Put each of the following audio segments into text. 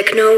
Techno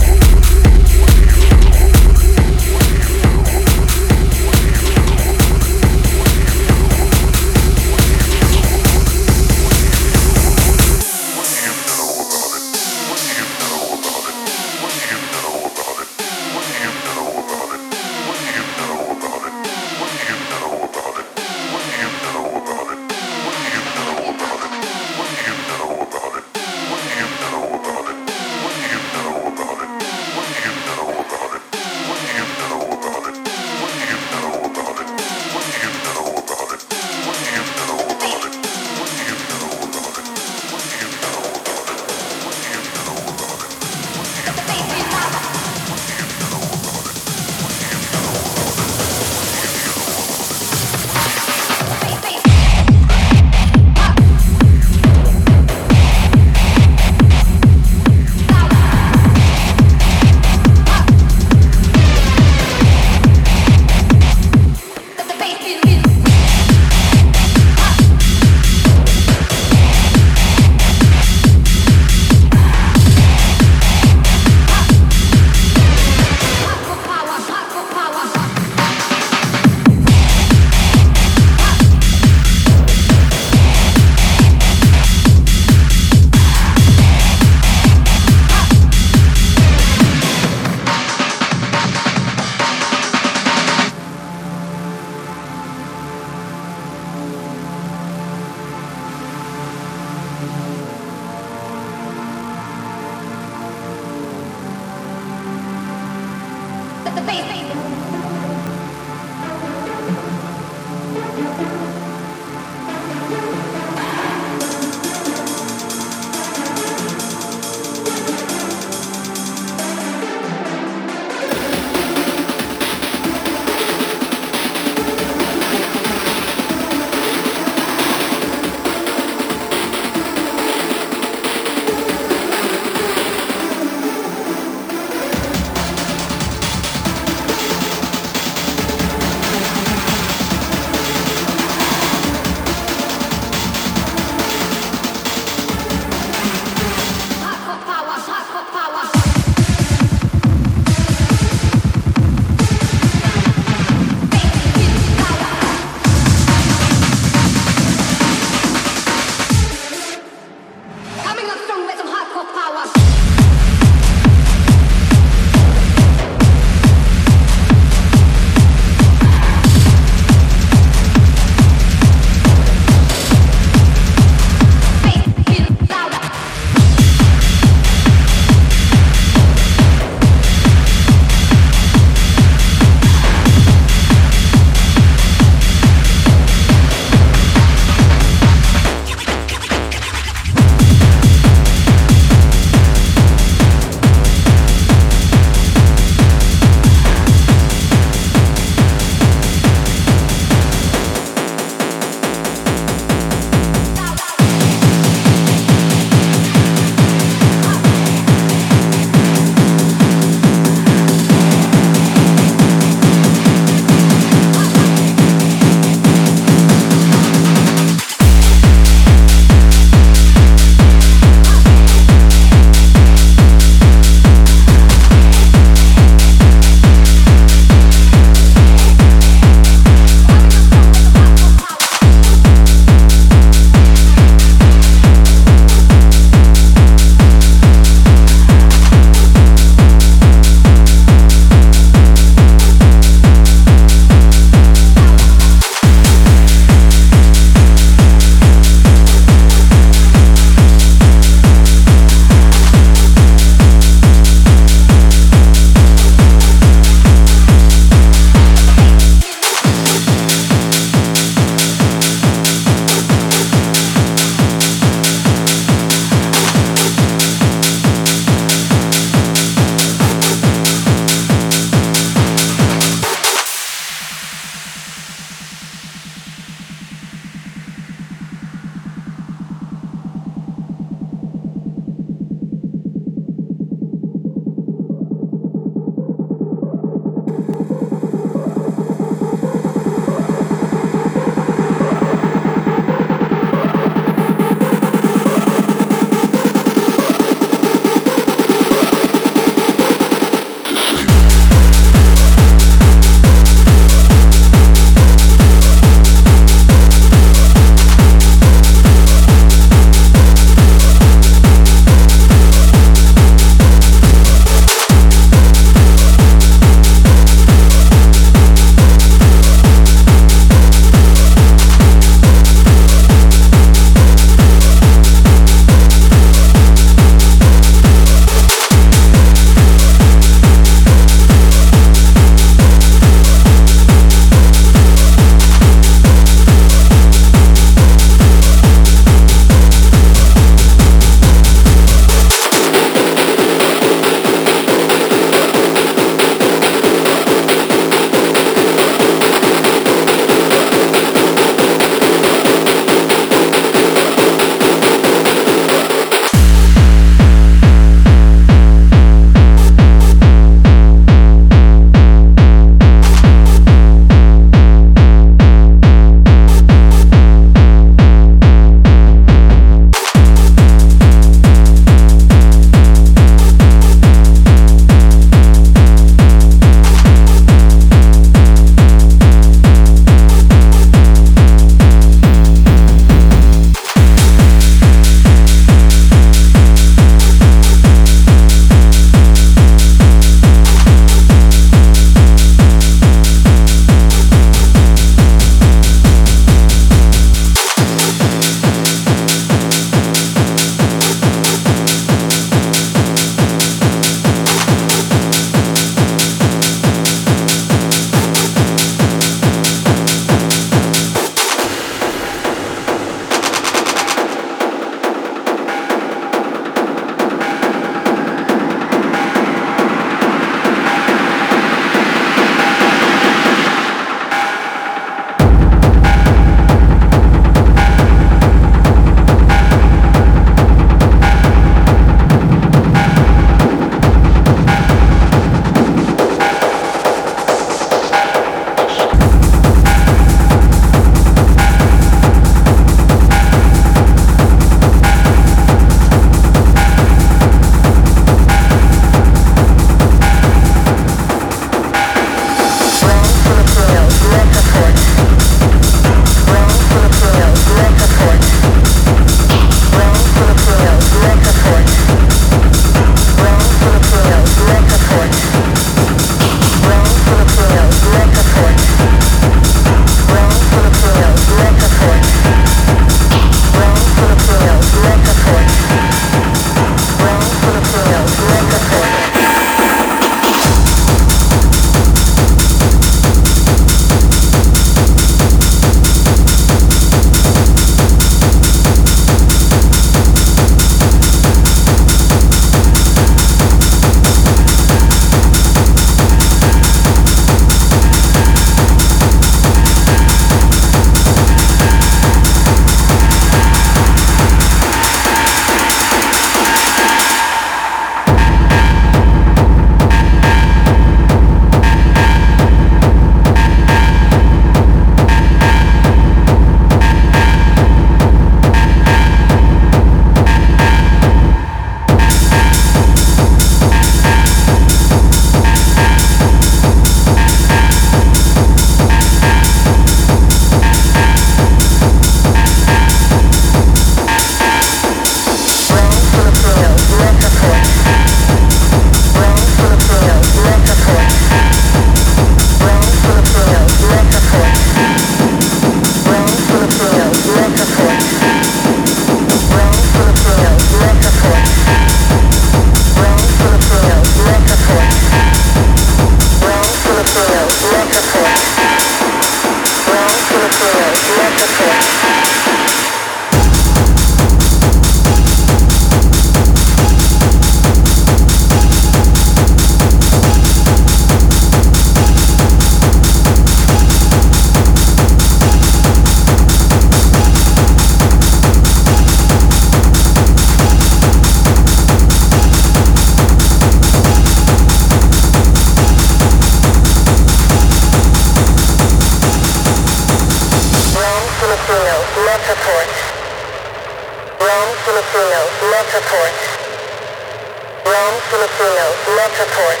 Filipino, Metroport.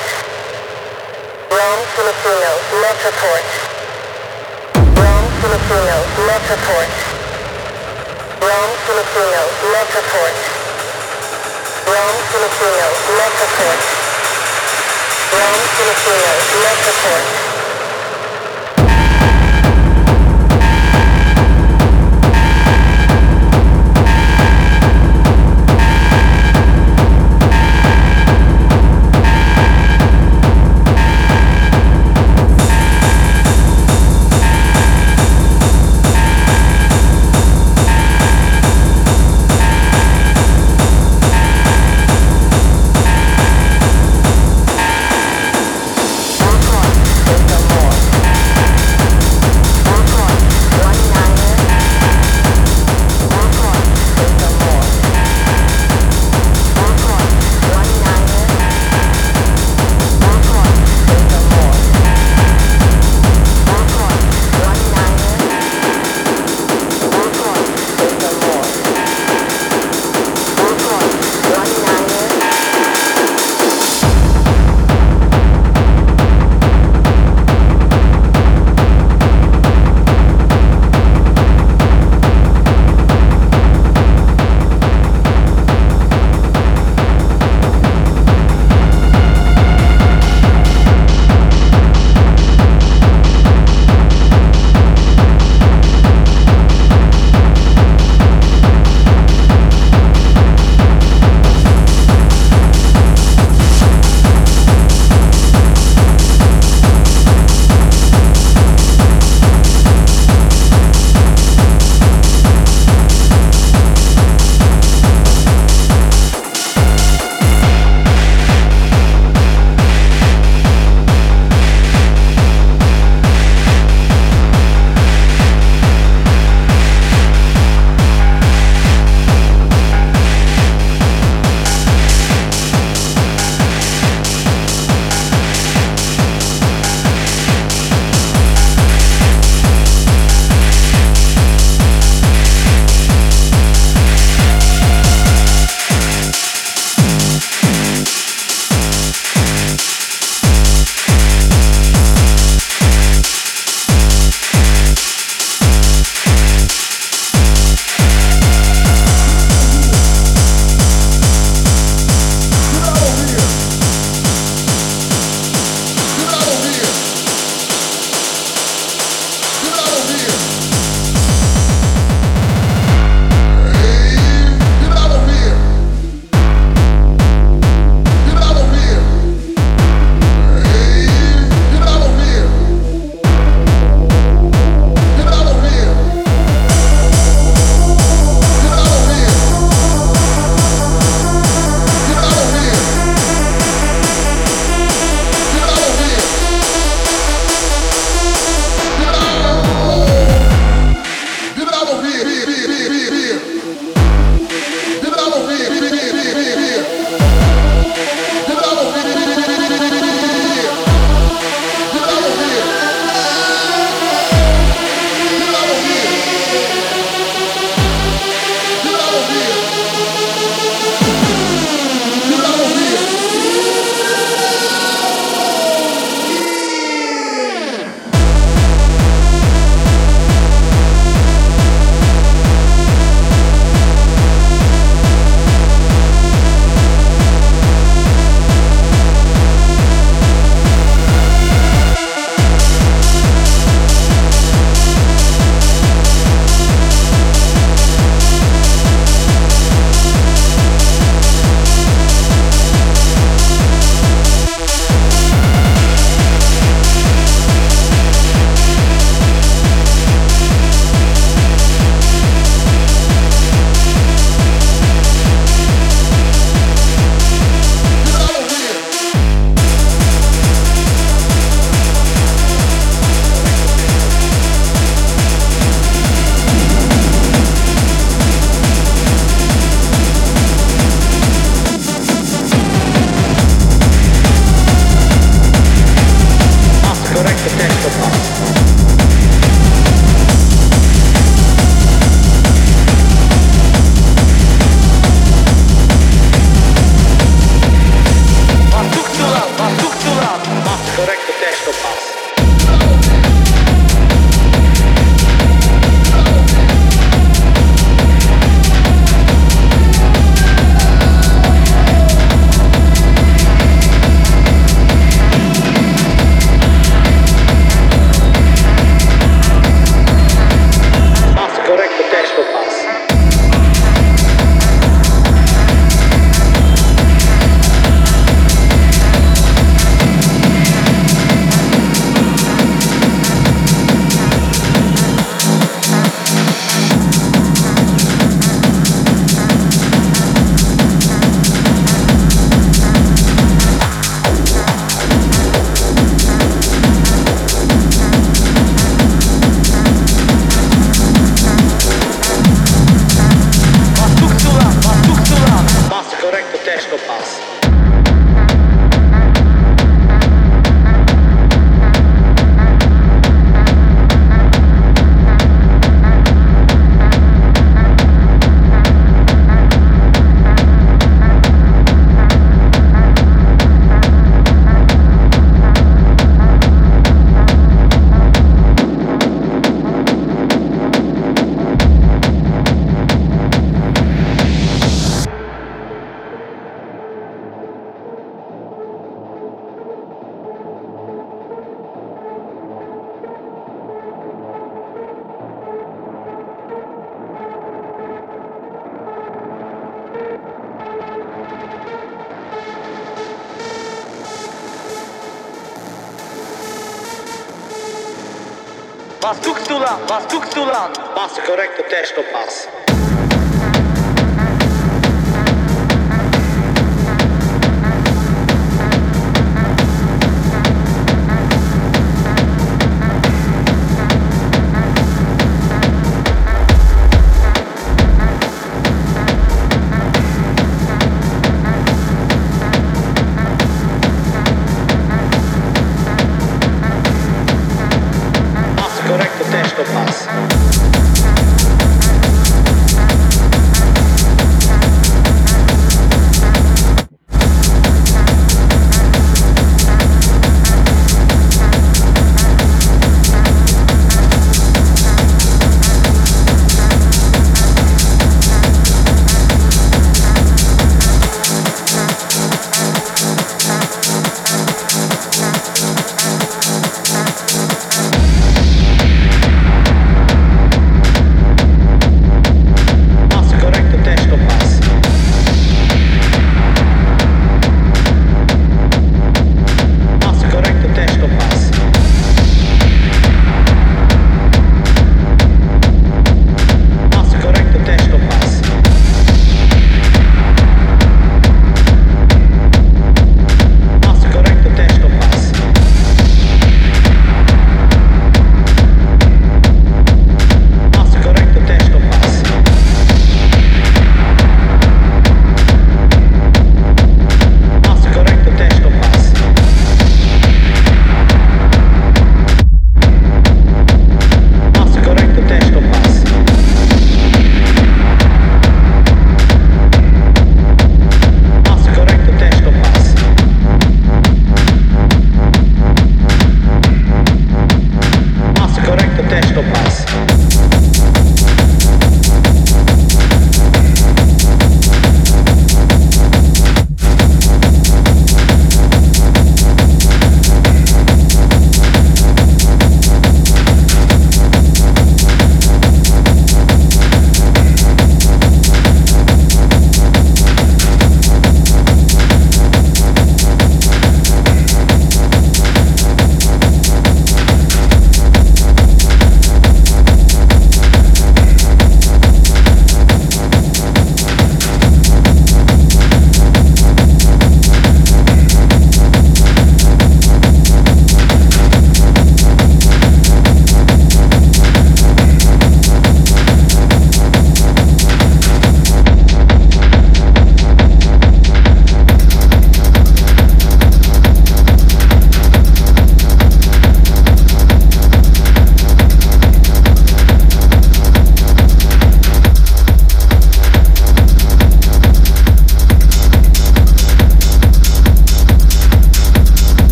Rome, Filipino, Metroport. Rome, Filipino, Metroport. Rome, Filipino, Metroport. Rome, Filipino, Metroport. Rome, Filipino, Metroport.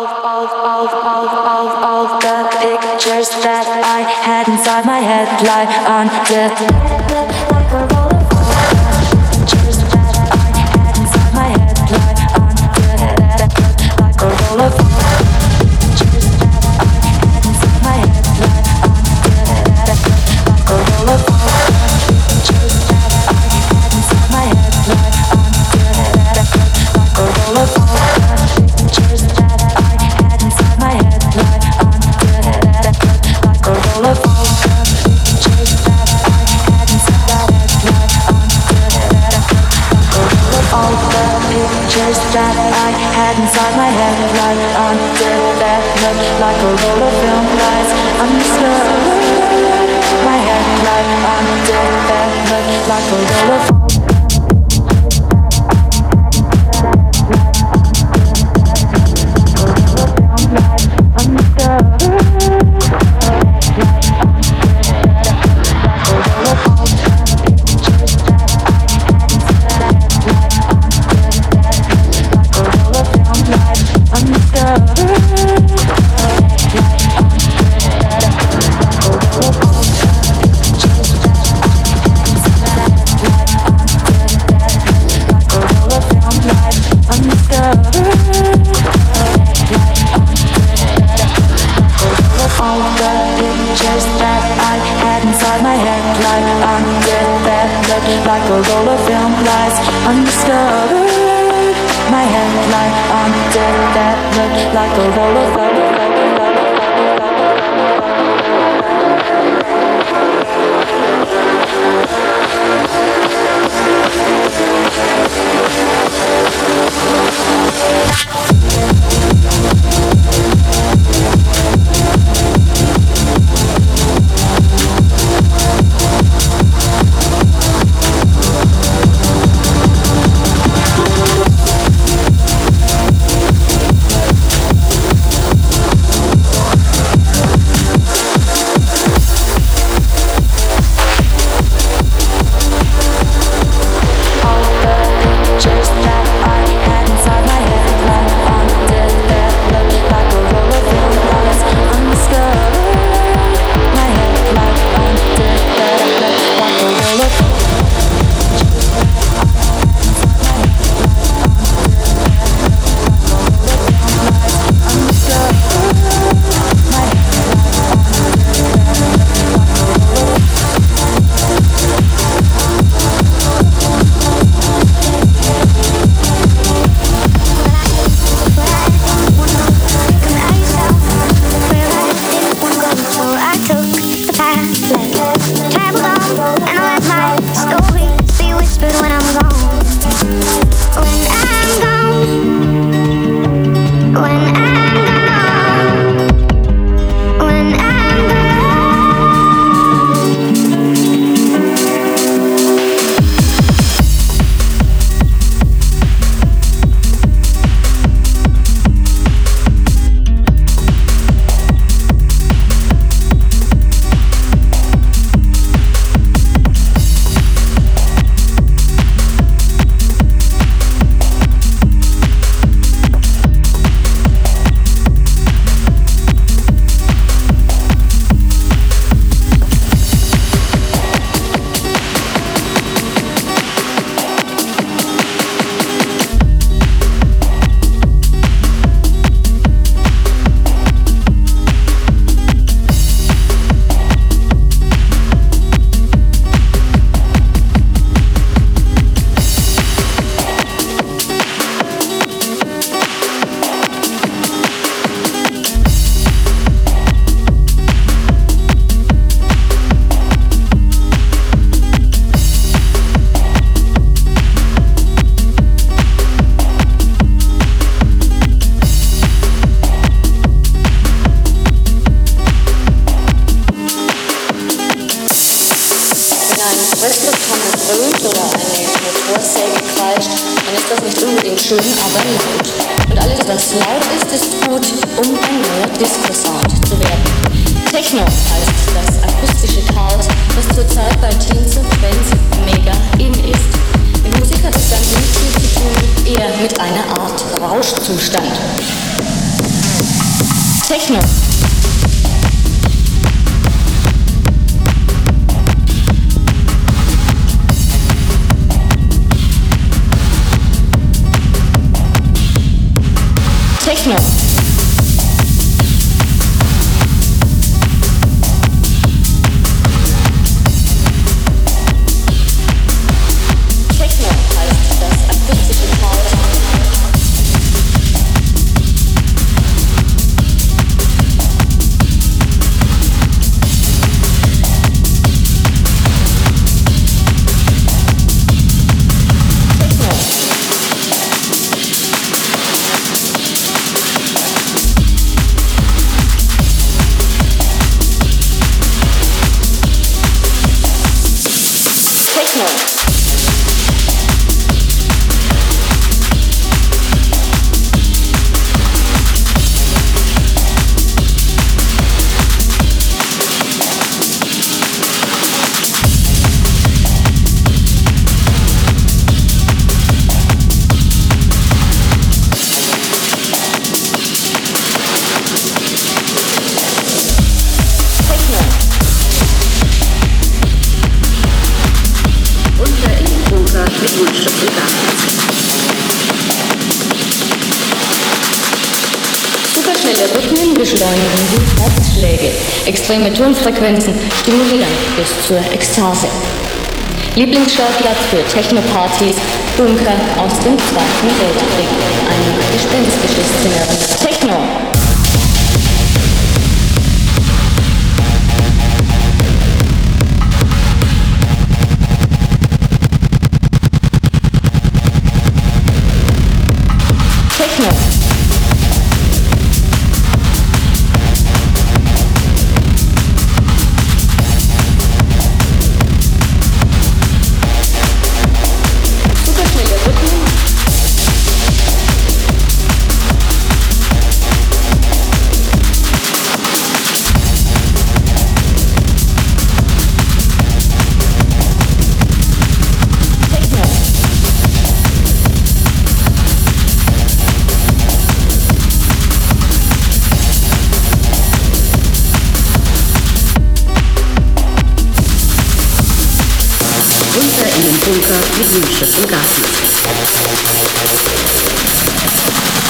of, of, of, of, of the pictures that I had inside my head lie on the follows extreme Tonfrequenzen stimulieren bis zur Ekstase. Lieblingsschauplatz für Technopartys, Bunker aus dem Zweiten Weltkrieg. Ein gespenstisches Szenario.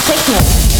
Techno.